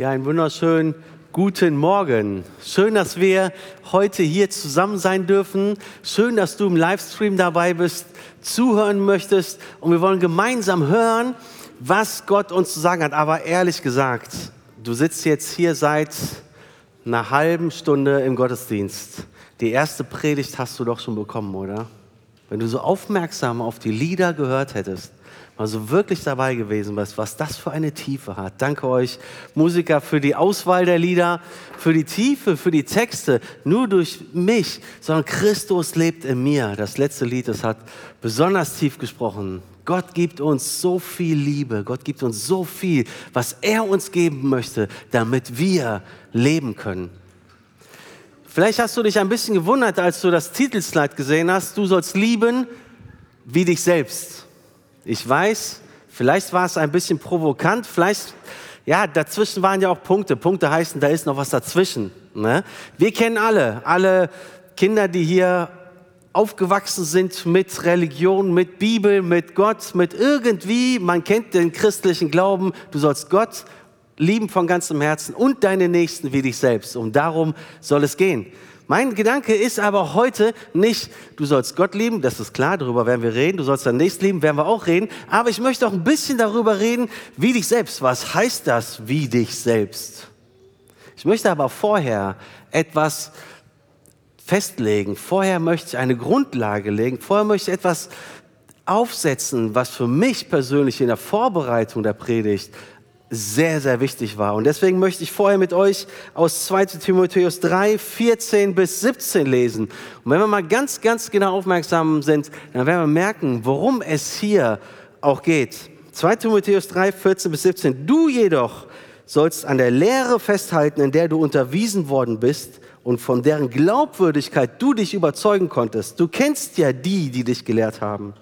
Ja, einen wunderschönen guten Morgen. Schön, dass wir heute hier zusammen sein dürfen. Schön, dass du im Livestream dabei bist, zuhören möchtest. Und wir wollen gemeinsam hören, was Gott uns zu sagen hat. Aber ehrlich gesagt, du sitzt jetzt hier seit einer halben Stunde im Gottesdienst. Die erste Predigt hast du doch schon bekommen, oder? Wenn du so aufmerksam auf die Lieder gehört hättest, also wirklich dabei gewesen bist, was das für eine Tiefe hat. Danke euch, Musiker, für die Auswahl der Lieder, für die Tiefe, für die Texte. Nur durch mich, sondern Christus lebt in mir. Das letzte Lied, das hat besonders tief gesprochen. Gott gibt uns so viel Liebe, Gott gibt uns so viel, was er uns geben möchte, damit wir leben können. Vielleicht hast du dich ein bisschen gewundert, als du das Titelslide gesehen hast, du sollst lieben wie dich selbst. Ich weiß, vielleicht war es ein bisschen provokant, vielleicht, ja, dazwischen waren ja auch Punkte. Punkte heißen, da ist noch was dazwischen. Ne? Wir kennen alle, alle Kinder, die hier aufgewachsen sind mit Religion, mit Bibel, mit Gott, mit irgendwie, man kennt den christlichen Glauben, du sollst Gott lieben von ganzem Herzen und deine Nächsten wie dich selbst. Und darum soll es gehen. Mein Gedanke ist aber heute nicht, du sollst Gott lieben, das ist klar, darüber werden wir reden, du sollst dein Nächsten lieben, werden wir auch reden, aber ich möchte auch ein bisschen darüber reden, wie dich selbst. Was heißt das, wie dich selbst? Ich möchte aber vorher etwas festlegen, vorher möchte ich eine Grundlage legen, vorher möchte ich etwas aufsetzen, was für mich persönlich in der Vorbereitung der Predigt sehr, sehr wichtig war. Und deswegen möchte ich vorher mit euch aus 2 Timotheus 3, 14 bis 17 lesen. Und wenn wir mal ganz, ganz genau aufmerksam sind, dann werden wir merken, worum es hier auch geht. 2 Timotheus 3, 14 bis 17. Du jedoch sollst an der Lehre festhalten, in der du unterwiesen worden bist und von deren Glaubwürdigkeit du dich überzeugen konntest. Du kennst ja die, die dich gelehrt haben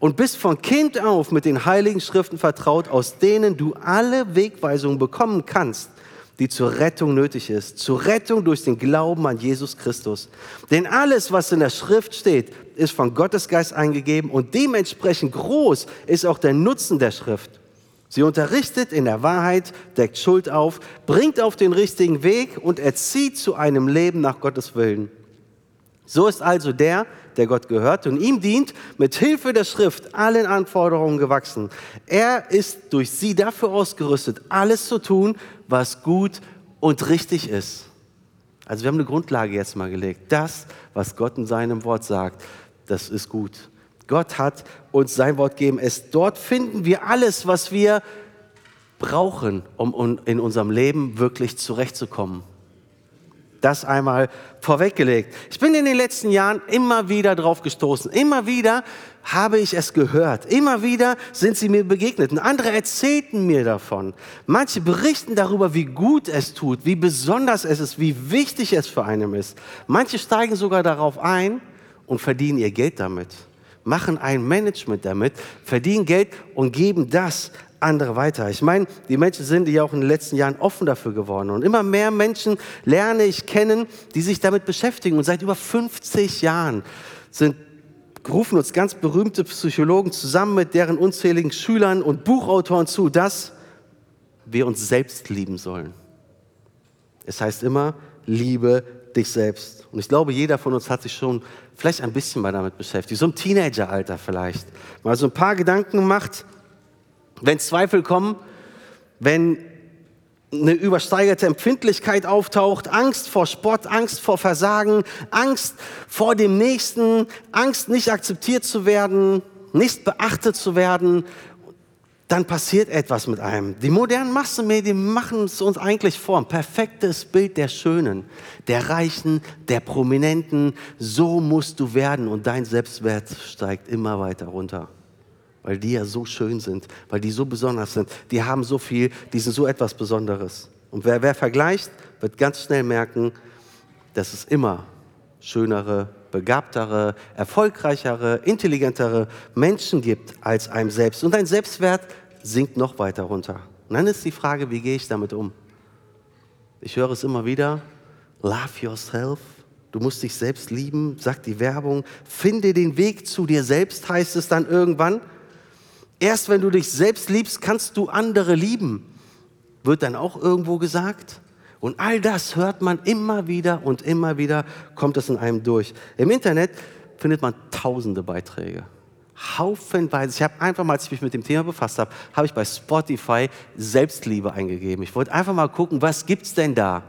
und bist von Kind auf mit den heiligen Schriften vertraut, aus denen du alle Wegweisungen bekommen kannst, die zur Rettung nötig ist, zur Rettung durch den Glauben an Jesus Christus. Denn alles, was in der Schrift steht, ist von Gottes Geist eingegeben und dementsprechend groß ist auch der Nutzen der Schrift. Sie unterrichtet in der Wahrheit, deckt Schuld auf, bringt auf den richtigen Weg und erzieht zu einem Leben nach Gottes Willen. So ist also der, der Gott gehört und ihm dient, mit Hilfe der Schrift allen Anforderungen gewachsen. Er ist durch sie dafür ausgerüstet, alles zu tun, was gut und richtig ist. Also wir haben eine Grundlage jetzt mal gelegt. Das, was Gott in seinem Wort sagt, das ist gut. Gott hat uns sein Wort gegeben. Es dort finden wir alles, was wir brauchen, um in unserem Leben wirklich zurechtzukommen. Das einmal vorweggelegt. Ich bin in den letzten Jahren immer wieder drauf gestoßen. Immer wieder habe ich es gehört. Immer wieder sind sie mir begegnet. Und andere erzählten mir davon. Manche berichten darüber, wie gut es tut, wie besonders es ist, wie wichtig es für einen ist. Manche steigen sogar darauf ein und verdienen ihr Geld damit. Machen ein Management damit, verdienen Geld und geben das andere weiter. Ich meine, die Menschen sind ja auch in den letzten Jahren offen dafür geworden. Und immer mehr Menschen lerne ich kennen, die sich damit beschäftigen. Und seit über 50 Jahren sind, rufen uns ganz berühmte Psychologen zusammen mit deren unzähligen Schülern und Buchautoren zu, dass wir uns selbst lieben sollen. Es heißt immer, liebe dich selbst. Und ich glaube, jeder von uns hat sich schon vielleicht ein bisschen mal damit beschäftigt, so im Teenageralter vielleicht, mal so ein paar Gedanken gemacht, wenn Zweifel kommen, wenn eine übersteigerte Empfindlichkeit auftaucht, Angst vor Spott, Angst vor Versagen, Angst vor dem Nächsten, Angst nicht akzeptiert zu werden, nicht beachtet zu werden, dann passiert etwas mit einem. Die modernen Massenmedien machen es uns eigentlich vor. Ein perfektes Bild der Schönen, der Reichen, der Prominenten. So musst du werden und dein Selbstwert steigt immer weiter runter weil die ja so schön sind, weil die so besonders sind. Die haben so viel, die sind so etwas Besonderes. Und wer, wer vergleicht, wird ganz schnell merken, dass es immer schönere, begabtere, erfolgreichere, intelligentere Menschen gibt als einem selbst. Und dein Selbstwert sinkt noch weiter runter. Und dann ist die Frage, wie gehe ich damit um? Ich höre es immer wieder, love yourself. Du musst dich selbst lieben, sagt die Werbung. Finde den Weg zu dir selbst, heißt es dann irgendwann. Erst wenn du dich selbst liebst, kannst du andere lieben. wird dann auch irgendwo gesagt. Und all das hört man immer wieder und immer wieder kommt es in einem durch. Im Internet findet man tausende Beiträge. Haufenweise. Ich habe einfach mal, als ich mich mit dem Thema befasst habe, habe ich bei Spotify Selbstliebe eingegeben. Ich wollte einfach mal gucken, was gibt es denn da?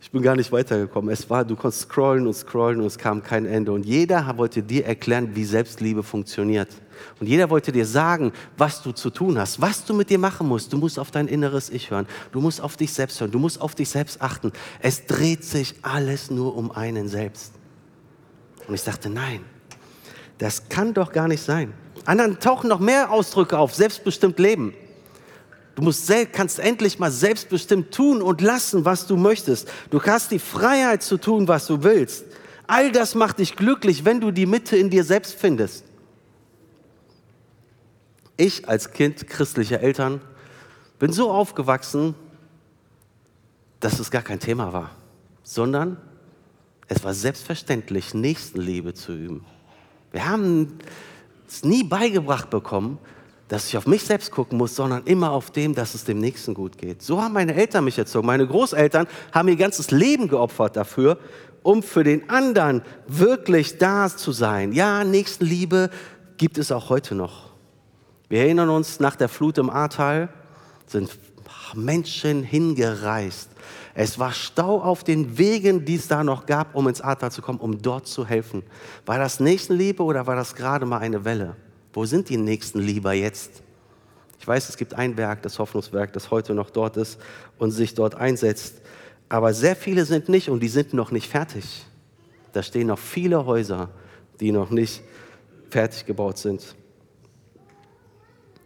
Ich bin gar nicht weitergekommen. Es war, du konntest scrollen und scrollen und es kam kein Ende. Und jeder wollte dir erklären, wie Selbstliebe funktioniert. Und jeder wollte dir sagen, was du zu tun hast, was du mit dir machen musst. Du musst auf dein inneres Ich hören. Du musst auf dich selbst hören. Du musst auf dich selbst achten. Es dreht sich alles nur um einen selbst. Und ich dachte, nein, das kann doch gar nicht sein. Anderen tauchen noch mehr Ausdrücke auf, selbstbestimmt leben. Du musst, kannst endlich mal selbstbestimmt tun und lassen, was du möchtest. Du hast die Freiheit zu tun, was du willst. All das macht dich glücklich, wenn du die Mitte in dir selbst findest. Ich als Kind christlicher Eltern bin so aufgewachsen, dass es gar kein Thema war, sondern es war selbstverständlich, Nächstenliebe zu üben. Wir haben es nie beigebracht bekommen, dass ich auf mich selbst gucken muss, sondern immer auf dem, dass es dem Nächsten gut geht. So haben meine Eltern mich erzogen. Meine Großeltern haben ihr ganzes Leben geopfert dafür, um für den anderen wirklich da zu sein. Ja, Nächstenliebe gibt es auch heute noch. Wir erinnern uns, nach der Flut im Ahrtal sind Menschen hingereist. Es war Stau auf den Wegen, die es da noch gab, um ins Ahrtal zu kommen, um dort zu helfen. War das Nächstenliebe oder war das gerade mal eine Welle? Wo sind die Nächsten lieber jetzt? Ich weiß, es gibt ein Werk, das Hoffnungswerk, das heute noch dort ist und sich dort einsetzt. Aber sehr viele sind nicht und die sind noch nicht fertig. Da stehen noch viele Häuser, die noch nicht fertig gebaut sind.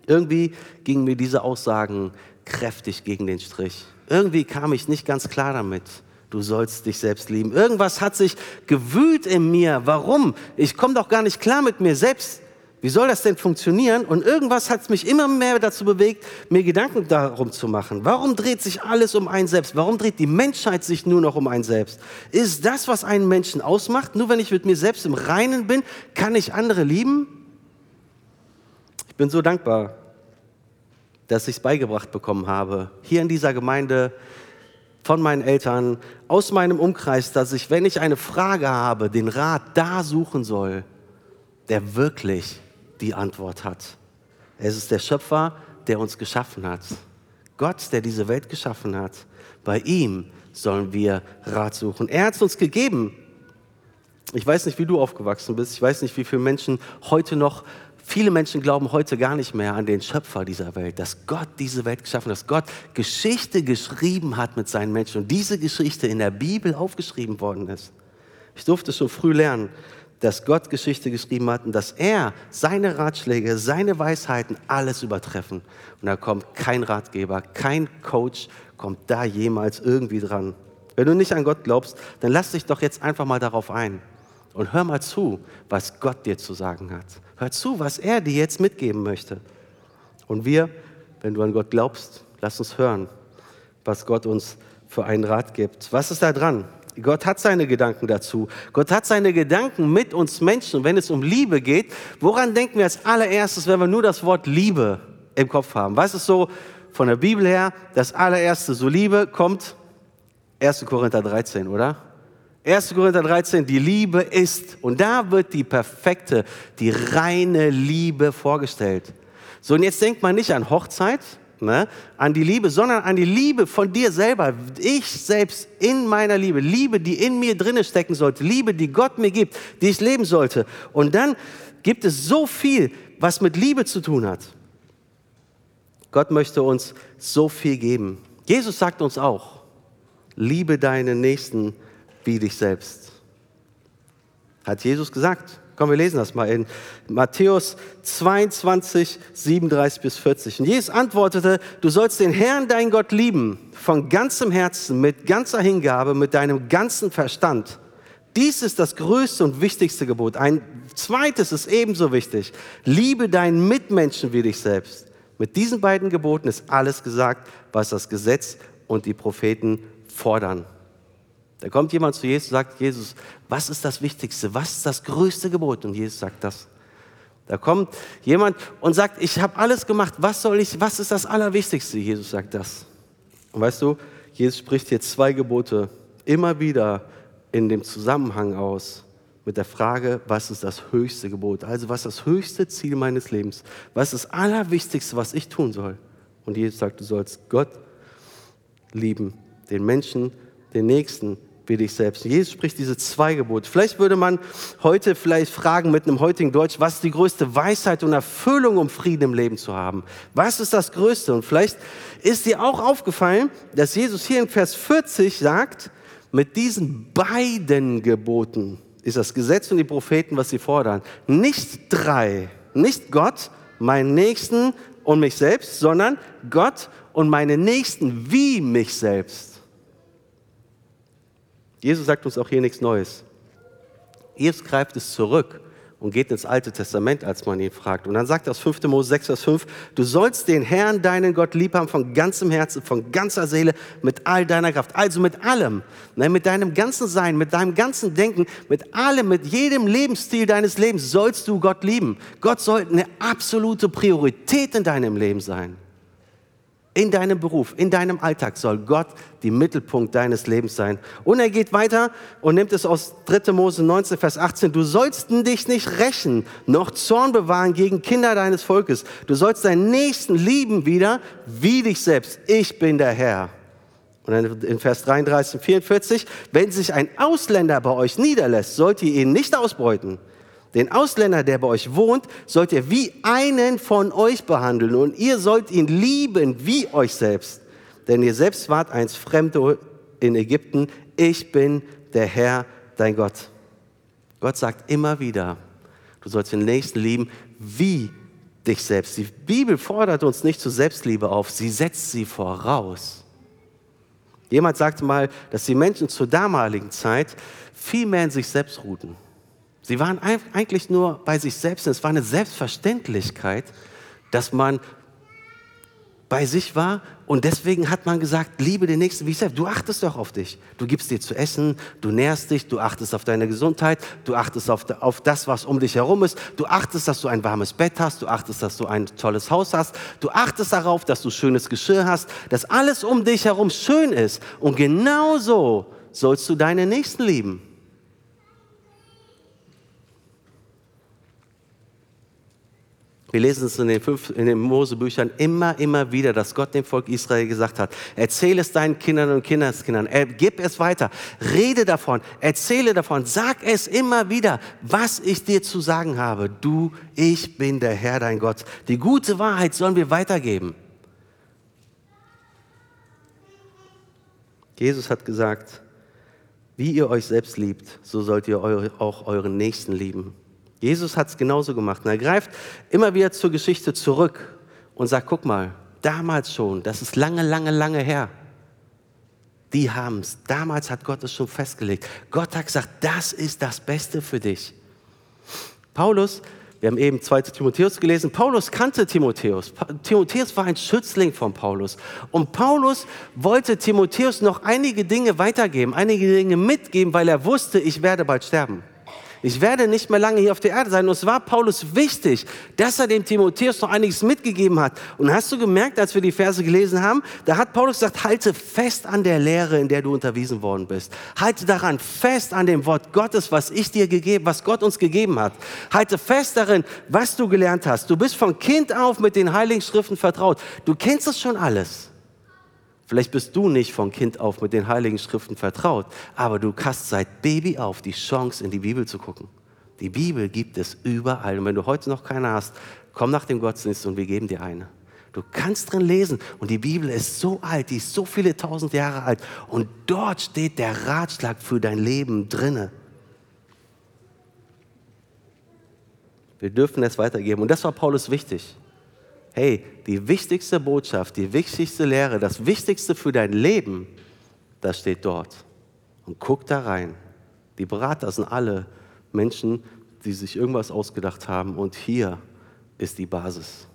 Irgendwie gingen mir diese Aussagen kräftig gegen den Strich. Irgendwie kam ich nicht ganz klar damit. Du sollst dich selbst lieben. Irgendwas hat sich gewühlt in mir. Warum? Ich komme doch gar nicht klar mit mir selbst. Wie soll das denn funktionieren? Und irgendwas hat mich immer mehr dazu bewegt, mir Gedanken darum zu machen. Warum dreht sich alles um einen selbst? Warum dreht die Menschheit sich nur noch um einen selbst? Ist das, was einen Menschen ausmacht? Nur wenn ich mit mir selbst im Reinen bin, kann ich andere lieben? Ich bin so dankbar, dass ich es beigebracht bekommen habe, hier in dieser Gemeinde, von meinen Eltern, aus meinem Umkreis, dass ich, wenn ich eine Frage habe, den Rat da suchen soll, der wirklich die Antwort hat. Es ist der Schöpfer, der uns geschaffen hat. Gott, der diese Welt geschaffen hat. Bei ihm sollen wir Rat suchen. Er hat es uns gegeben. Ich weiß nicht, wie du aufgewachsen bist. Ich weiß nicht, wie viele Menschen heute noch, viele Menschen glauben heute gar nicht mehr an den Schöpfer dieser Welt, dass Gott diese Welt geschaffen hat, dass Gott Geschichte geschrieben hat mit seinen Menschen und diese Geschichte in der Bibel aufgeschrieben worden ist. Ich durfte schon früh lernen, dass Gott Geschichte geschrieben hat und dass er seine Ratschläge, seine Weisheiten alles übertreffen. Und da kommt kein Ratgeber, kein Coach kommt da jemals irgendwie dran. Wenn du nicht an Gott glaubst, dann lass dich doch jetzt einfach mal darauf ein und hör mal zu, was Gott dir zu sagen hat. Hör zu, was er dir jetzt mitgeben möchte. Und wir, wenn du an Gott glaubst, lass uns hören, was Gott uns für einen Rat gibt. Was ist da dran? Gott hat seine Gedanken dazu. Gott hat seine Gedanken mit uns Menschen. wenn es um Liebe geht, woran denken wir als allererstes, wenn wir nur das Wort Liebe im Kopf haben? Was ist so von der Bibel her das allererste? So Liebe kommt 1. Korinther 13, oder? 1. Korinther 13, die Liebe ist. Und da wird die perfekte, die reine Liebe vorgestellt. So, und jetzt denkt man nicht an Hochzeit, ne, an die Liebe, sondern an die Liebe von dir selber. Ich selbst in meiner Liebe, Liebe, die in mir drinne stecken sollte, Liebe, die Gott mir gibt, die ich leben sollte. Und dann gibt es so viel, was mit Liebe zu tun hat. Gott möchte uns so viel geben. Jesus sagt uns auch, liebe deinen Nächsten wie dich selbst. Hat Jesus gesagt. Komm, wir lesen das mal in Matthäus 22, 37 bis 40. Und Jesus antwortete, du sollst den Herrn, dein Gott, lieben, von ganzem Herzen, mit ganzer Hingabe, mit deinem ganzen Verstand. Dies ist das größte und wichtigste Gebot. Ein zweites ist ebenso wichtig. Liebe deinen Mitmenschen wie dich selbst. Mit diesen beiden Geboten ist alles gesagt, was das Gesetz und die Propheten fordern. Da kommt jemand zu Jesus und sagt, Jesus, was ist das Wichtigste? Was ist das größte Gebot? Und Jesus sagt das. Da kommt jemand und sagt, ich habe alles gemacht, was soll ich, was ist das Allerwichtigste? Jesus sagt das. Und weißt du, Jesus spricht hier zwei Gebote immer wieder in dem Zusammenhang aus mit der Frage, was ist das höchste Gebot? Also was ist das höchste Ziel meines Lebens? Was ist das Allerwichtigste, was ich tun soll? Und Jesus sagt, du sollst Gott lieben, den Menschen, den Nächsten wie dich selbst. Jesus spricht diese zwei Gebote. Vielleicht würde man heute vielleicht fragen mit einem heutigen Deutsch, was ist die größte Weisheit und Erfüllung, um Frieden im Leben zu haben? Was ist das Größte? Und vielleicht ist dir auch aufgefallen, dass Jesus hier in Vers 40 sagt, mit diesen beiden Geboten ist das Gesetz und die Propheten, was sie fordern. Nicht drei, nicht Gott, meinen Nächsten und mich selbst, sondern Gott und meine Nächsten wie mich selbst. Jesus sagt uns auch hier nichts Neues. Jesus greift es zurück und geht ins Alte Testament, als man ihn fragt. Und dann sagt er aus 5. Mose 6, Vers 5, du sollst den Herrn, deinen Gott, lieb haben von ganzem Herzen, von ganzer Seele, mit all deiner Kraft. Also mit allem, ne, mit deinem ganzen Sein, mit deinem ganzen Denken, mit allem, mit jedem Lebensstil deines Lebens sollst du Gott lieben. Gott soll eine absolute Priorität in deinem Leben sein. In deinem Beruf, in deinem Alltag soll Gott die Mittelpunkt deines Lebens sein. Und er geht weiter und nimmt es aus 3. Mose 19, Vers 18. Du sollst dich nicht rächen, noch Zorn bewahren gegen Kinder deines Volkes. Du sollst deinen Nächsten lieben wieder wie dich selbst. Ich bin der Herr. Und dann in Vers 33 und 44, wenn sich ein Ausländer bei euch niederlässt, sollt ihr ihn nicht ausbeuten. Den Ausländer, der bei euch wohnt, sollt ihr wie einen von euch behandeln und ihr sollt ihn lieben wie euch selbst. Denn ihr selbst wart einst Fremde in Ägypten. Ich bin der Herr, dein Gott. Gott sagt immer wieder, du sollst den Nächsten lieben wie dich selbst. Die Bibel fordert uns nicht zur Selbstliebe auf, sie setzt sie voraus. Jemand sagte mal, dass die Menschen zur damaligen Zeit viel mehr in sich selbst ruhten. Sie waren eigentlich nur bei sich selbst. Es war eine Selbstverständlichkeit, dass man bei sich war und deswegen hat man gesagt, liebe den Nächsten wie ich selbst. Du achtest doch auf dich. Du gibst dir zu essen, du nährst dich, du achtest auf deine Gesundheit, du achtest auf, auf das, was um dich herum ist. Du achtest, dass du ein warmes Bett hast, du achtest, dass du ein tolles Haus hast, du achtest darauf, dass du schönes Geschirr hast, dass alles um dich herum schön ist. Und genauso sollst du deine Nächsten lieben. Wir lesen es in den, fünf, in den Mosebüchern immer, immer wieder, dass Gott dem Volk Israel gesagt hat, erzähle es deinen Kindern und Kindeskindern, gib es weiter, rede davon, erzähle davon, sag es immer wieder, was ich dir zu sagen habe. Du, ich bin der Herr, dein Gott. Die gute Wahrheit sollen wir weitergeben. Jesus hat gesagt, wie ihr euch selbst liebt, so sollt ihr auch euren Nächsten lieben. Jesus hat es genauso gemacht. Und er greift immer wieder zur Geschichte zurück und sagt, guck mal, damals schon, das ist lange, lange, lange her. Die haben es. Damals hat Gott es schon festgelegt. Gott hat gesagt, das ist das Beste für dich. Paulus, wir haben eben 2. Timotheus gelesen, Paulus kannte Timotheus. Timotheus war ein Schützling von Paulus. Und Paulus wollte Timotheus noch einige Dinge weitergeben, einige Dinge mitgeben, weil er wusste, ich werde bald sterben. Ich werde nicht mehr lange hier auf der Erde sein. Und es war Paulus wichtig, dass er dem Timotheus noch einiges mitgegeben hat. Und hast du gemerkt, als wir die Verse gelesen haben, da hat Paulus gesagt, halte fest an der Lehre, in der du unterwiesen worden bist. Halte daran fest an dem Wort Gottes, was ich dir gegeben, was Gott uns gegeben hat. Halte fest darin, was du gelernt hast. Du bist von Kind auf mit den Heiligen Schriften vertraut. Du kennst es schon alles. Vielleicht bist du nicht von Kind auf mit den Heiligen Schriften vertraut, aber du hast seit Baby auf die Chance, in die Bibel zu gucken. Die Bibel gibt es überall. Und wenn du heute noch keine hast, komm nach dem Gottesdienst und wir geben dir eine. Du kannst drin lesen und die Bibel ist so alt, die ist so viele tausend Jahre alt und dort steht der Ratschlag für dein Leben drinne. Wir dürfen es weitergeben und das war Paulus wichtig hey, die wichtigste Botschaft, die wichtigste Lehre, das Wichtigste für dein Leben, das steht dort. Und guck da rein. Die Berater sind alle Menschen, die sich irgendwas ausgedacht haben. Und hier ist die Basis.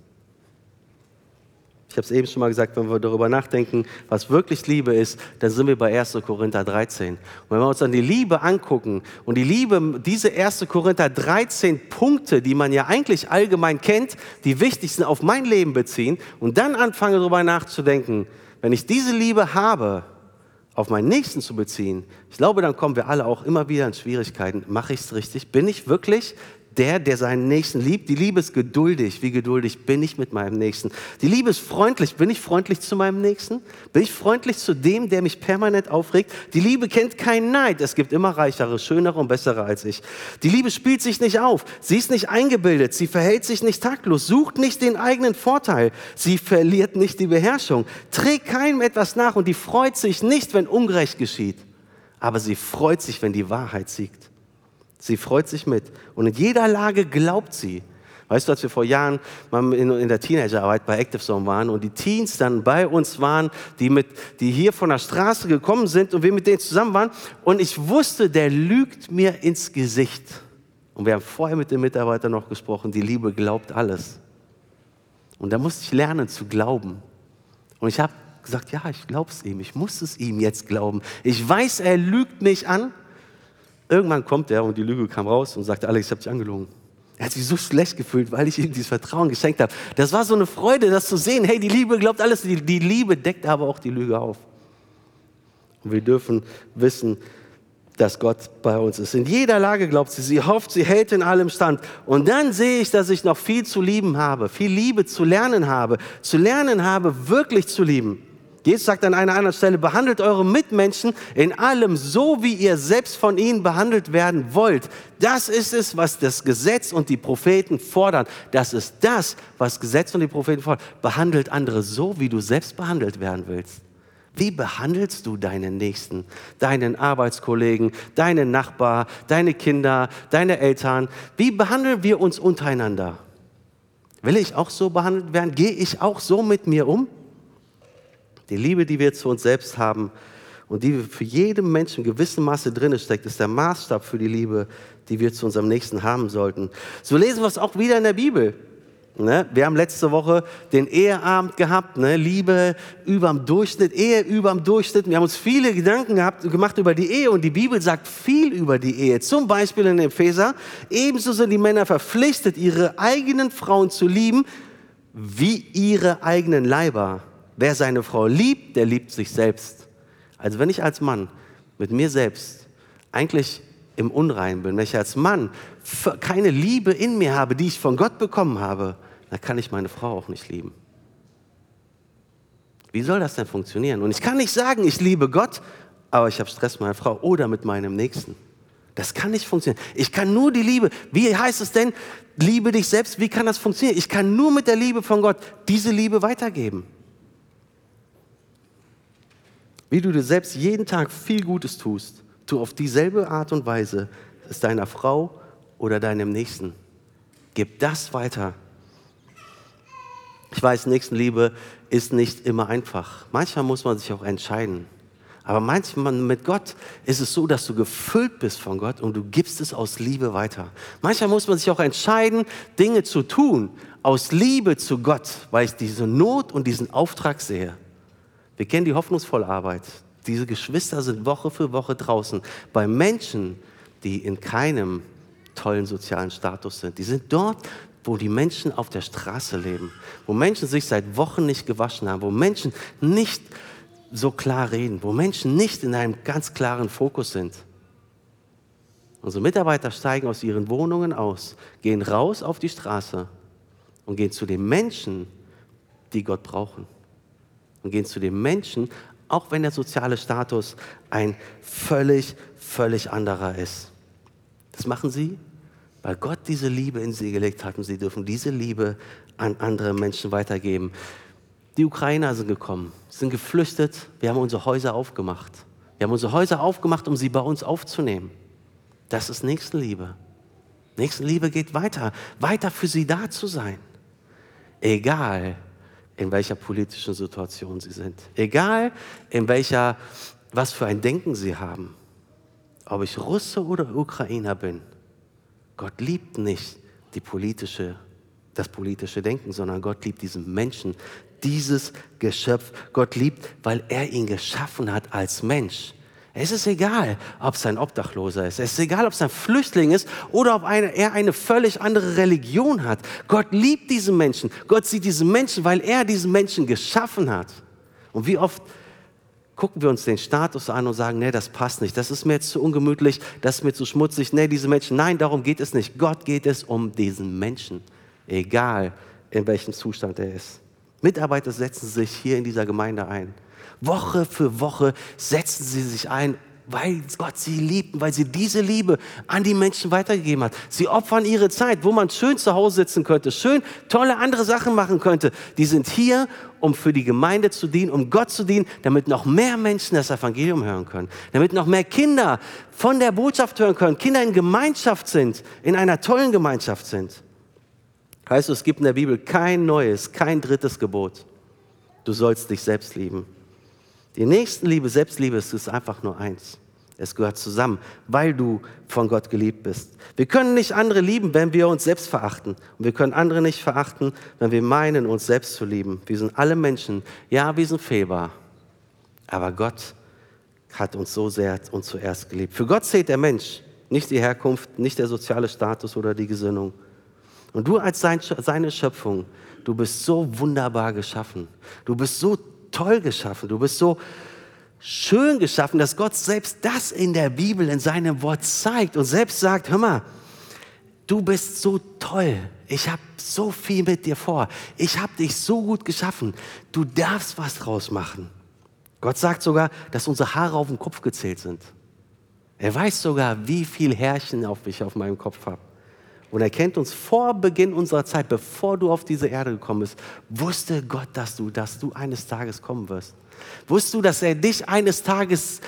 Ich habe es eben schon mal gesagt, wenn wir darüber nachdenken, was wirklich Liebe ist, dann sind wir bei 1. Korinther 13. Und wenn wir uns dann die Liebe angucken und die Liebe, diese 1. Korinther 13 Punkte, die man ja eigentlich allgemein kennt, die wichtig sind, auf mein Leben beziehen und dann anfange darüber nachzudenken, wenn ich diese Liebe habe, auf meinen Nächsten zu beziehen, ich glaube, dann kommen wir alle auch immer wieder in Schwierigkeiten. Mache ich es richtig? Bin ich wirklich der, der seinen Nächsten liebt. Die Liebe ist geduldig. Wie geduldig bin ich mit meinem Nächsten? Die Liebe ist freundlich. Bin ich freundlich zu meinem Nächsten? Bin ich freundlich zu dem, der mich permanent aufregt? Die Liebe kennt keinen Neid. Es gibt immer reichere, schönere und bessere als ich. Die Liebe spielt sich nicht auf. Sie ist nicht eingebildet. Sie verhält sich nicht taktlos. Sucht nicht den eigenen Vorteil. Sie verliert nicht die Beherrschung. Trägt keinem etwas nach und die freut sich nicht, wenn Ungerecht geschieht. Aber sie freut sich, wenn die Wahrheit siegt. Sie freut sich mit. Und in jeder Lage glaubt sie. Weißt du, als wir vor Jahren in, der Teenagerarbeit bei Active Zone waren und die Teens dann bei uns waren, die, mit, die hier von der Straße gekommen sind und wir mit denen zusammen waren und ich wusste, der lügt mir ins Gesicht. Und wir haben vorher mit den Mitarbeitern noch gesprochen, die Liebe glaubt alles. Und da musste ich lernen zu glauben. Und ich habe gesagt, ja, ich glaube es ihm, ich muss es ihm jetzt glauben. Ich weiß, er lügt mich an, Irgendwann kommt er und die Lüge kam raus und sagte, Alex, ich habe dich angelogen. Er hat sich so schlecht gefühlt, weil ich ihm dieses Vertrauen geschenkt habe. Das war so eine Freude, das zu sehen. Hey, die Liebe glaubt alles. Die, die Liebe deckt aber auch die Lüge auf. Und wir dürfen wissen, dass Gott bei uns ist. In jeder Lage glaubt sie, sie hofft, sie hält in allem stand. Und dann sehe ich, dass ich noch viel zu lieben habe, viel Liebe zu lernen habe, zu lernen habe, wirklich zu lieben. Jesus sagt an einer anderen Stelle, behandelt eure Mitmenschen in allem so, wie ihr selbst von ihnen behandelt werden wollt. Das ist es, was das Gesetz und die Propheten fordern. Das ist das, was Gesetz und die Propheten fordern. Behandelt andere so, wie du selbst behandelt werden willst. Wie behandelst du deinen Nächsten, deinen Arbeitskollegen, deinen Nachbar, deine Kinder, deine Eltern? Wie behandeln wir uns untereinander? Will ich auch so behandelt werden? Gehe ich auch so mit mir um? Die Liebe, die wir zu uns selbst haben und die für jeden Menschen in gewissem Maße drin steckt, ist der Maßstab für die Liebe, die wir zu unserem Nächsten haben sollten. So lesen wir es auch wieder in der Bibel. Ne? Wir haben letzte Woche den Eheabend gehabt, ne? Liebe überm Durchschnitt, Ehe überm Durchschnitt. Wir haben uns viele Gedanken gehabt, gemacht über die Ehe und die Bibel sagt viel über die Ehe. Zum Beispiel in Epheser, ebenso sind die Männer verpflichtet, ihre eigenen Frauen zu lieben, wie ihre eigenen Leiber. Wer seine Frau liebt, der liebt sich selbst. Also wenn ich als Mann mit mir selbst eigentlich im Unrein bin, wenn ich als Mann keine Liebe in mir habe, die ich von Gott bekommen habe, dann kann ich meine Frau auch nicht lieben. Wie soll das denn funktionieren? Und ich kann nicht sagen, ich liebe Gott, aber ich habe Stress mit meiner Frau oder mit meinem Nächsten. Das kann nicht funktionieren. Ich kann nur die Liebe, wie heißt es denn, liebe dich selbst, wie kann das funktionieren? Ich kann nur mit der Liebe von Gott diese Liebe weitergeben. Wie du dir selbst jeden Tag viel Gutes tust, tu auf dieselbe Art und Weise es deiner Frau oder deinem Nächsten. Gib das weiter. Ich weiß, Nächstenliebe ist nicht immer einfach. Manchmal muss man sich auch entscheiden. Aber manchmal mit Gott ist es so, dass du gefüllt bist von Gott und du gibst es aus Liebe weiter. Manchmal muss man sich auch entscheiden, Dinge zu tun aus Liebe zu Gott, weil ich diese Not und diesen Auftrag sehe. Wir kennen die hoffnungsvolle Arbeit. Diese Geschwister sind Woche für Woche draußen bei Menschen, die in keinem tollen sozialen Status sind. Die sind dort, wo die Menschen auf der Straße leben, wo Menschen sich seit Wochen nicht gewaschen haben, wo Menschen nicht so klar reden, wo Menschen nicht in einem ganz klaren Fokus sind. Unsere Mitarbeiter steigen aus ihren Wohnungen aus, gehen raus auf die Straße und gehen zu den Menschen, die Gott brauchen und gehen zu den Menschen, auch wenn der soziale Status ein völlig, völlig anderer ist. Das machen sie, weil Gott diese Liebe in sie gelegt hat und sie dürfen diese Liebe an andere Menschen weitergeben. Die Ukrainer sind gekommen, sind geflüchtet, wir haben unsere Häuser aufgemacht. Wir haben unsere Häuser aufgemacht, um sie bei uns aufzunehmen. Das ist Nächstenliebe. Nächstenliebe geht weiter, weiter für sie da zu sein. Egal, in welcher politischen Situation sie sind. Egal, in welcher, was für ein Denken sie haben. Ob ich Russe oder Ukrainer bin. Gott liebt nicht die politische, das politische Denken, sondern Gott liebt diesen Menschen, dieses Geschöpf. Gott liebt, weil er ihn geschaffen hat als Mensch. Es ist egal, ob es ein Obdachloser ist. Es ist egal, ob es ein Flüchtling ist oder ob eine, er eine völlig andere Religion hat. Gott liebt diesen Menschen. Gott sieht diesen Menschen, weil er diesen Menschen geschaffen hat. Und wie oft gucken wir uns den Status an und sagen, nee, das passt nicht, das ist mir jetzt zu ungemütlich, das ist mir zu schmutzig, nee, diese Menschen, nein, darum geht es nicht. Gott geht es um diesen Menschen, egal in welchem Zustand er ist. Mitarbeiter setzen sich hier in dieser Gemeinde ein. Woche für Woche setzen sie sich ein, weil Gott sie liebt, weil sie diese Liebe an die Menschen weitergegeben hat. Sie opfern ihre Zeit, wo man schön zu Hause sitzen könnte, schön tolle andere Sachen machen könnte. Die sind hier, um für die Gemeinde zu dienen, um Gott zu dienen, damit noch mehr Menschen das Evangelium hören können, damit noch mehr Kinder von der Botschaft hören können, Kinder in Gemeinschaft sind, in einer tollen Gemeinschaft sind. Heißt, es gibt in der Bibel kein neues, kein drittes Gebot. Du sollst dich selbst lieben. Die Nächstenliebe, Selbstliebe ist einfach nur eins. Es gehört zusammen, weil du von Gott geliebt bist. Wir können nicht andere lieben, wenn wir uns selbst verachten. Und wir können andere nicht verachten, wenn wir meinen, uns selbst zu lieben. Wir sind alle Menschen. Ja, wir sind fehlbar. Aber Gott hat uns so sehr und zuerst geliebt. Für Gott zählt der Mensch, nicht die Herkunft, nicht der soziale Status oder die Gesinnung. Und du als seine Schöpfung, du bist so wunderbar geschaffen. Du bist so toll geschaffen, du bist so schön geschaffen, dass Gott selbst das in der Bibel, in seinem Wort zeigt und selbst sagt, hör mal, du bist so toll, ich habe so viel mit dir vor, ich habe dich so gut geschaffen, du darfst was draus machen. Gott sagt sogar, dass unsere Haare auf dem Kopf gezählt sind. Er weiß sogar, wie viel Härchen auf ich auf meinem Kopf habe. Und er kennt uns vor Beginn unserer Zeit, bevor du auf diese Erde gekommen bist, wusste Gott, dass du, dass du eines Tages kommen wirst. Wusstest du, dass er dich eines Tages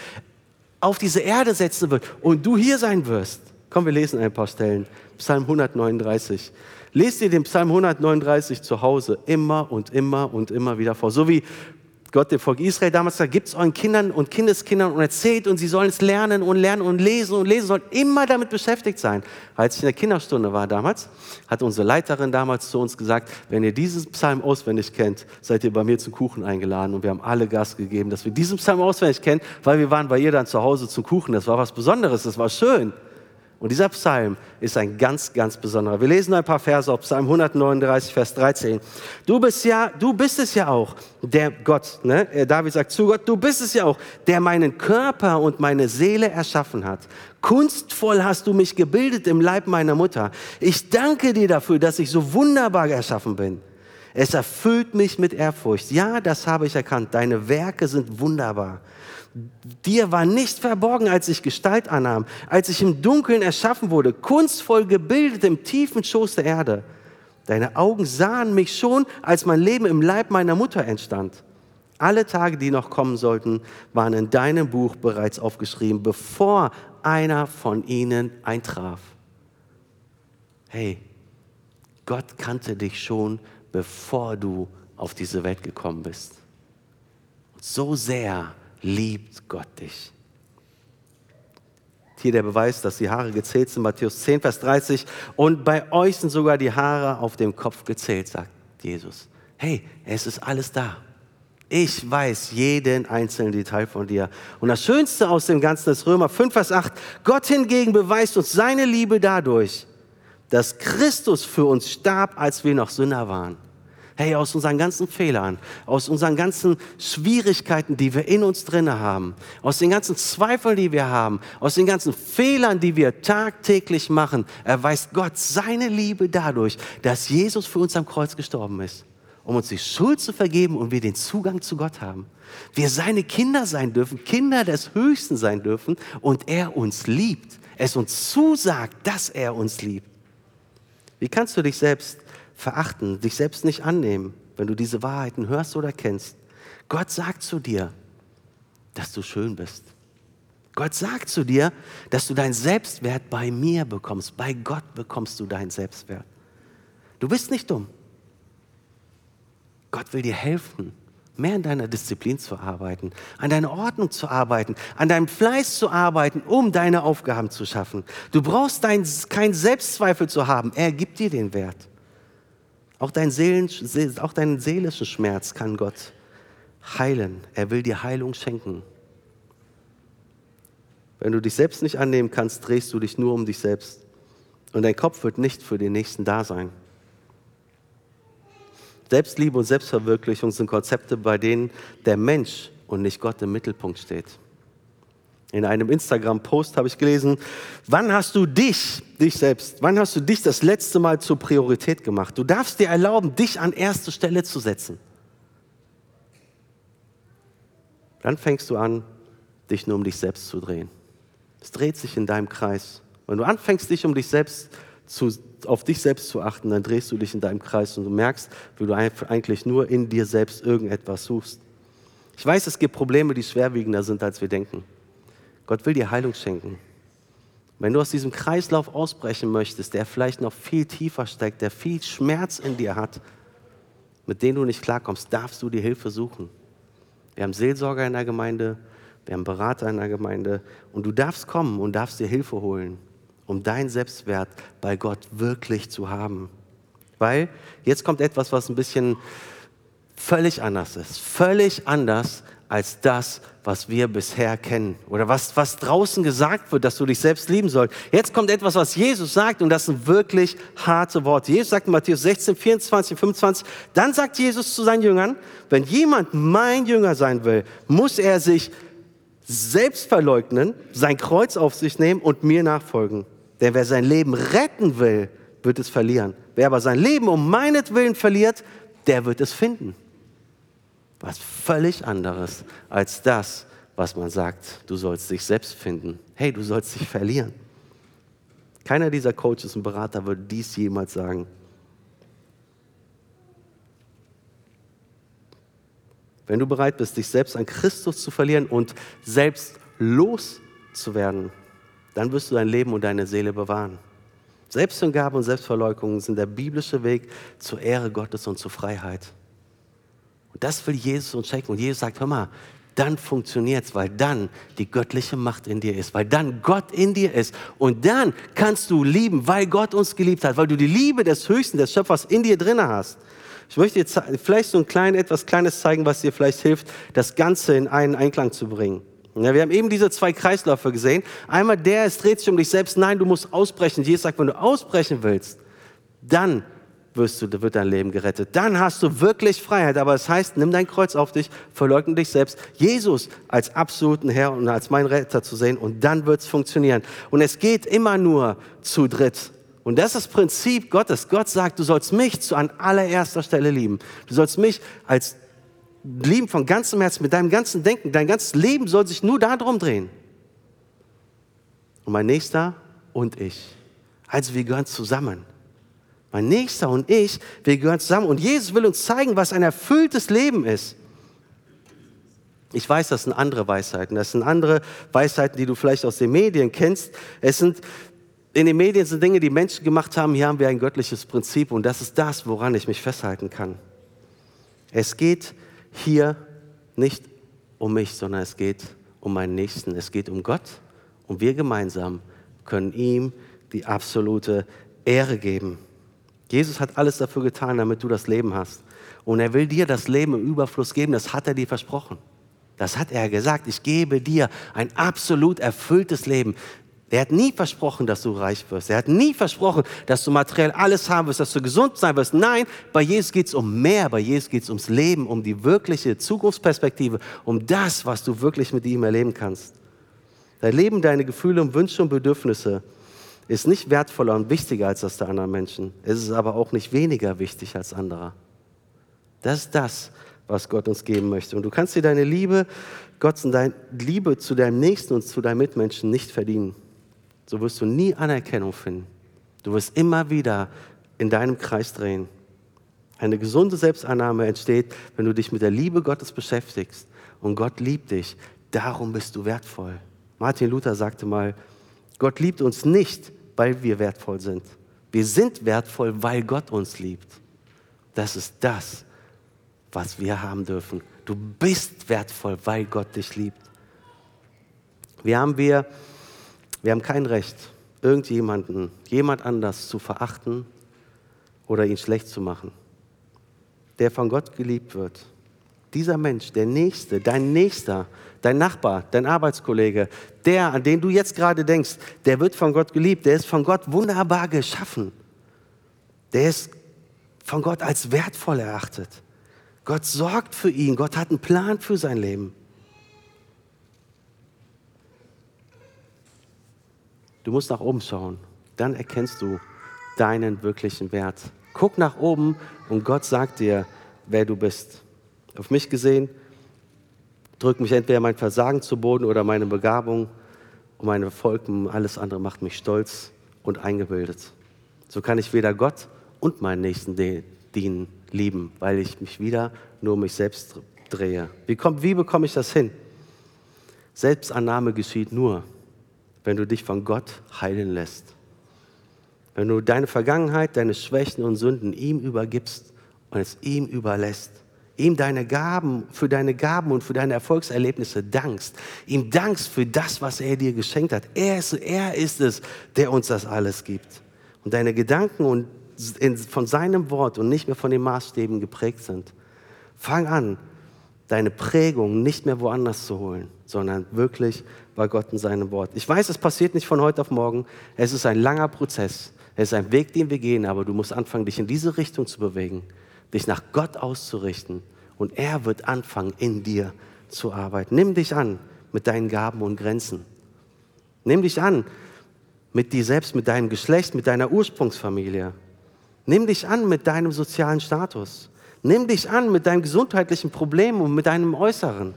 auf diese Erde setzen wird und du hier sein wirst? Komm, wir lesen ein paar Stellen. Psalm 139. Lest dir den Psalm 139 zu Hause immer und immer und immer wieder vor. So wie Gott dem Volk Israel damals sagt, gibt es euren Kindern und Kindeskindern und erzählt und sie sollen es lernen und lernen und lesen und lesen, sollen immer damit beschäftigt sein. Als ich in der Kinderstunde war damals, hat unsere Leiterin damals zu uns gesagt, wenn ihr diesen Psalm auswendig kennt, seid ihr bei mir zum Kuchen eingeladen und wir haben alle Gas gegeben, dass wir diesen Psalm auswendig kennen, weil wir waren bei ihr dann zu Hause zum Kuchen. Das war was Besonderes, das war schön. Und dieser Psalm ist ein ganz, ganz besonderer. Wir lesen ein paar Verse auf Psalm 139, Vers 13. Du bist ja, du bist es ja auch, der Gott, ne? Äh, David sagt zu Gott, du bist es ja auch, der meinen Körper und meine Seele erschaffen hat. Kunstvoll hast du mich gebildet im Leib meiner Mutter. Ich danke dir dafür, dass ich so wunderbar erschaffen bin. Es erfüllt mich mit Ehrfurcht. Ja, das habe ich erkannt. Deine Werke sind wunderbar. Dir war nicht verborgen, als ich Gestalt annahm, als ich im Dunkeln erschaffen wurde, kunstvoll gebildet im tiefen Schoß der Erde. Deine Augen sahen mich schon, als mein Leben im Leib meiner Mutter entstand. Alle Tage, die noch kommen sollten, waren in deinem Buch bereits aufgeschrieben, bevor einer von ihnen eintraf. Hey, Gott kannte dich schon, bevor du auf diese Welt gekommen bist. so sehr liebt Gott dich. Hier der Beweis, dass die Haare gezählt sind, Matthäus 10, Vers 30. Und bei euch sind sogar die Haare auf dem Kopf gezählt, sagt Jesus. Hey, es ist alles da. Ich weiß jeden einzelnen Detail von dir. Und das Schönste aus dem Ganzen ist Römer 5, Vers 8. Gott hingegen beweist uns seine Liebe dadurch, dass Christus für uns starb, als wir noch Sünder waren. Hey, aus unseren ganzen Fehlern, aus unseren ganzen Schwierigkeiten, die wir in uns drinne haben, aus den ganzen Zweifeln, die wir haben, aus den ganzen Fehlern, die wir tagtäglich machen, erweist Gott seine Liebe dadurch, dass Jesus für uns am Kreuz gestorben ist, um uns die Schuld zu vergeben und wir den Zugang zu Gott haben. Wir seine Kinder sein dürfen, Kinder des Höchsten sein dürfen und er uns liebt. Es uns zusagt, dass er uns liebt. Wie kannst du dich selbst verachten, dich selbst nicht annehmen, wenn du diese Wahrheiten hörst oder kennst. Gott sagt zu dir, dass du schön bist. Gott sagt zu dir, dass du deinen Selbstwert bei mir bekommst. Bei Gott bekommst du deinen Selbstwert. Du bist nicht dumm. Gott will dir helfen, mehr an deiner Disziplin zu arbeiten, an deiner Ordnung zu arbeiten, an deinem Fleiß zu arbeiten, um deine Aufgaben zu schaffen. Du brauchst keinen Selbstzweifel zu haben. Er gibt dir den Wert. Auch, dein Seelen, auch deinen seelischen Schmerz kann Gott heilen. Er will dir Heilung schenken. Wenn du dich selbst nicht annehmen kannst, drehst du dich nur um dich selbst. Und dein Kopf wird nicht für den Nächsten da sein. Selbstliebe und Selbstverwirklichung sind Konzepte, bei denen der Mensch und nicht Gott im Mittelpunkt steht. In einem Instagram-Post habe ich gelesen, wann hast du dich, dich selbst, wann hast du dich das letzte Mal zur Priorität gemacht? Du darfst dir erlauben, dich an erste Stelle zu setzen. Dann fängst du an, dich nur um dich selbst zu drehen. Es dreht sich in deinem Kreis. Wenn du anfängst, dich um dich selbst zu, auf dich selbst zu achten, dann drehst du dich in deinem Kreis und du merkst, wie du eigentlich nur in dir selbst irgendetwas suchst. Ich weiß, es gibt Probleme, die schwerwiegender sind, als wir denken. Gott will dir Heilung schenken. Wenn du aus diesem Kreislauf ausbrechen möchtest, der vielleicht noch viel tiefer steckt, der viel Schmerz in dir hat, mit dem du nicht klarkommst, darfst du dir Hilfe suchen. Wir haben Seelsorger in der Gemeinde, wir haben Berater in der Gemeinde und du darfst kommen und darfst dir Hilfe holen, um deinen Selbstwert bei Gott wirklich zu haben. Weil jetzt kommt etwas, was ein bisschen völlig anders ist. Völlig anders als das, was wir bisher kennen oder was, was draußen gesagt wird, dass du dich selbst lieben sollst. Jetzt kommt etwas, was Jesus sagt und das sind wirklich harte Worte. Jesus sagt in Matthäus 16, 24, 25, dann sagt Jesus zu seinen Jüngern, wenn jemand mein Jünger sein will, muss er sich selbst verleugnen, sein Kreuz auf sich nehmen und mir nachfolgen. Denn wer sein Leben retten will, wird es verlieren. Wer aber sein Leben um meinetwillen verliert, der wird es finden was völlig anderes als das, was man sagt, du sollst dich selbst finden. Hey, du sollst dich verlieren. Keiner dieser Coaches und Berater würde dies jemals sagen. Wenn du bereit bist, dich selbst an Christus zu verlieren und selbst loszuwerden, dann wirst du dein Leben und deine Seele bewahren. Selbsthingabe und Selbstverleugnung sind der biblische Weg zur Ehre Gottes und zur Freiheit. Und das will Jesus uns schenken. Und Jesus sagt, hör mal, dann funktioniert es, weil dann die göttliche Macht in dir ist, weil dann Gott in dir ist. Und dann kannst du lieben, weil Gott uns geliebt hat, weil du die Liebe des Höchsten, des Schöpfers in dir drin hast. Ich möchte jetzt vielleicht so ein klein, etwas Kleines zeigen, was dir vielleicht hilft, das Ganze in einen Einklang zu bringen. Ja, wir haben eben diese zwei Kreisläufe gesehen. Einmal der, es dreht sich um dich selbst. Nein, du musst ausbrechen. Jesus sagt, wenn du ausbrechen willst, dann wirst du, wird dein Leben gerettet. Dann hast du wirklich Freiheit. Aber es das heißt, nimm dein Kreuz auf dich, verleugne dich selbst, Jesus als absoluten Herr und als mein Retter zu sehen und dann wird es funktionieren. Und es geht immer nur zu dritt. Und das ist das Prinzip Gottes. Gott sagt, du sollst mich zu an allererster Stelle lieben. Du sollst mich als lieben von ganzem Herzen, mit deinem ganzen Denken. Dein ganzes Leben soll sich nur darum drehen. Und mein Nächster und ich. Also wir gehören zusammen. Mein Nächster und ich, wir gehören zusammen. Und Jesus will uns zeigen, was ein erfülltes Leben ist. Ich weiß, das sind andere Weisheiten. Das sind andere Weisheiten, die du vielleicht aus den Medien kennst. Es sind, in den Medien sind Dinge, die Menschen gemacht haben. Hier haben wir ein göttliches Prinzip und das ist das, woran ich mich festhalten kann. Es geht hier nicht um mich, sondern es geht um meinen Nächsten. Es geht um Gott und wir gemeinsam können ihm die absolute Ehre geben. Jesus hat alles dafür getan, damit du das Leben hast. Und er will dir das Leben im Überfluss geben, das hat er dir versprochen. Das hat er gesagt, ich gebe dir ein absolut erfülltes Leben. Er hat nie versprochen, dass du reich wirst. Er hat nie versprochen, dass du materiell alles haben wirst, dass du gesund sein wirst. Nein, bei Jesus geht es um mehr. Bei Jesus geht es ums Leben, um die wirkliche Zukunftsperspektive, um das, was du wirklich mit ihm erleben kannst. Dein Leben, deine Gefühle und Wünsche und Bedürfnisse ist nicht wertvoller und wichtiger als das der anderen Menschen. Es ist aber auch nicht weniger wichtig als anderer. Das ist das, was Gott uns geben möchte. Und du kannst dir deine Liebe, Gott deine Liebe zu deinem Nächsten und zu deinen Mitmenschen nicht verdienen. So wirst du nie Anerkennung finden. Du wirst immer wieder in deinem Kreis drehen. Eine gesunde Selbstannahme entsteht, wenn du dich mit der Liebe Gottes beschäftigst. Und Gott liebt dich. Darum bist du wertvoll. Martin Luther sagte mal, Gott liebt uns nicht, weil wir wertvoll sind. Wir sind wertvoll, weil Gott uns liebt. Das ist das, was wir haben dürfen. Du bist wertvoll, weil Gott dich liebt. Wir haben, wir, wir haben kein Recht, irgendjemanden, jemand anders zu verachten oder ihn schlecht zu machen. der von Gott geliebt wird, dieser Mensch, der Nächste, dein Nächster, dein Nachbar, dein Arbeitskollege, der, an den du jetzt gerade denkst, der wird von Gott geliebt, der ist von Gott wunderbar geschaffen. Der ist von Gott als wertvoll erachtet. Gott sorgt für ihn, Gott hat einen Plan für sein Leben. Du musst nach oben schauen, dann erkennst du deinen wirklichen Wert. Guck nach oben und Gott sagt dir, wer du bist. Auf mich gesehen drückt mich entweder mein Versagen zu Boden oder meine Begabung und meine Erfolg alles andere macht mich stolz und eingebildet. So kann ich weder Gott und meinen Nächsten dienen, lieben, weil ich mich wieder nur um mich selbst drehe. Wie, kommt, wie bekomme ich das hin? Selbstannahme geschieht nur, wenn du dich von Gott heilen lässt. Wenn du deine Vergangenheit, deine Schwächen und Sünden ihm übergibst und es ihm überlässt ihm deine Gaben, für deine Gaben und für deine Erfolgserlebnisse dankst, ihm dankst für das, was er dir geschenkt hat. Er ist, er ist es, der uns das alles gibt. Und deine Gedanken und in, von seinem Wort und nicht mehr von den Maßstäben geprägt sind. Fang an, deine Prägung nicht mehr woanders zu holen, sondern wirklich bei Gott in seinem Wort. Ich weiß, es passiert nicht von heute auf morgen. Es ist ein langer Prozess. Es ist ein Weg, den wir gehen, aber du musst anfangen, dich in diese Richtung zu bewegen dich nach Gott auszurichten und er wird anfangen, in dir zu arbeiten. Nimm dich an mit deinen Gaben und Grenzen. Nimm dich an mit dir selbst, mit deinem Geschlecht, mit deiner Ursprungsfamilie. Nimm dich an mit deinem sozialen Status. Nimm dich an mit deinem gesundheitlichen Problem und mit deinem Äußeren.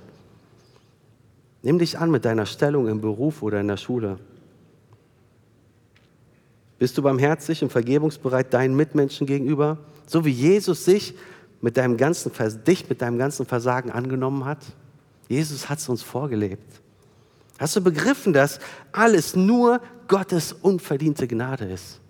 Nimm dich an mit deiner Stellung im Beruf oder in der Schule. Bist du barmherzig und vergebungsbereit deinen Mitmenschen gegenüber? So wie Jesus sich mit deinem ganzen, dich mit deinem ganzen Versagen angenommen hat. Jesus hat es uns vorgelebt. Hast du begriffen, dass alles nur Gottes unverdiente Gnade ist?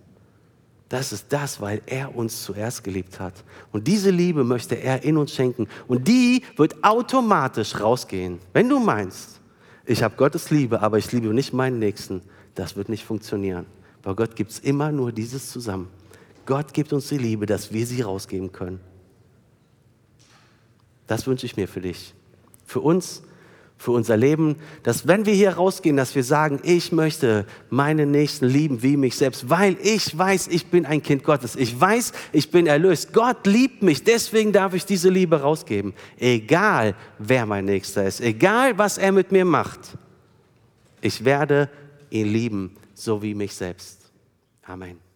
Das ist das, weil er uns zuerst geliebt hat. Und diese Liebe möchte er in uns schenken. Und die wird automatisch rausgehen. Wenn du meinst, ich habe Gottes Liebe, aber ich liebe nicht meinen Nächsten, das wird nicht funktionieren. Bei Gott gibt es immer nur dieses zusammen. Gott gibt uns die Liebe, dass wir sie rausgeben können. Das wünsche ich mir für dich, für uns, für unser Leben, dass wenn wir hier rausgehen, dass wir sagen, ich möchte meinen Nächsten lieben wie mich selbst, weil ich weiß, ich bin ein Kind Gottes. Ich weiß, ich bin erlöst. Gott liebt mich, deswegen darf ich diese Liebe rausgeben. Egal, wer mein Nächster ist, egal, was er mit mir macht. Ich werde ihn lieben, so wie mich selbst. Amen.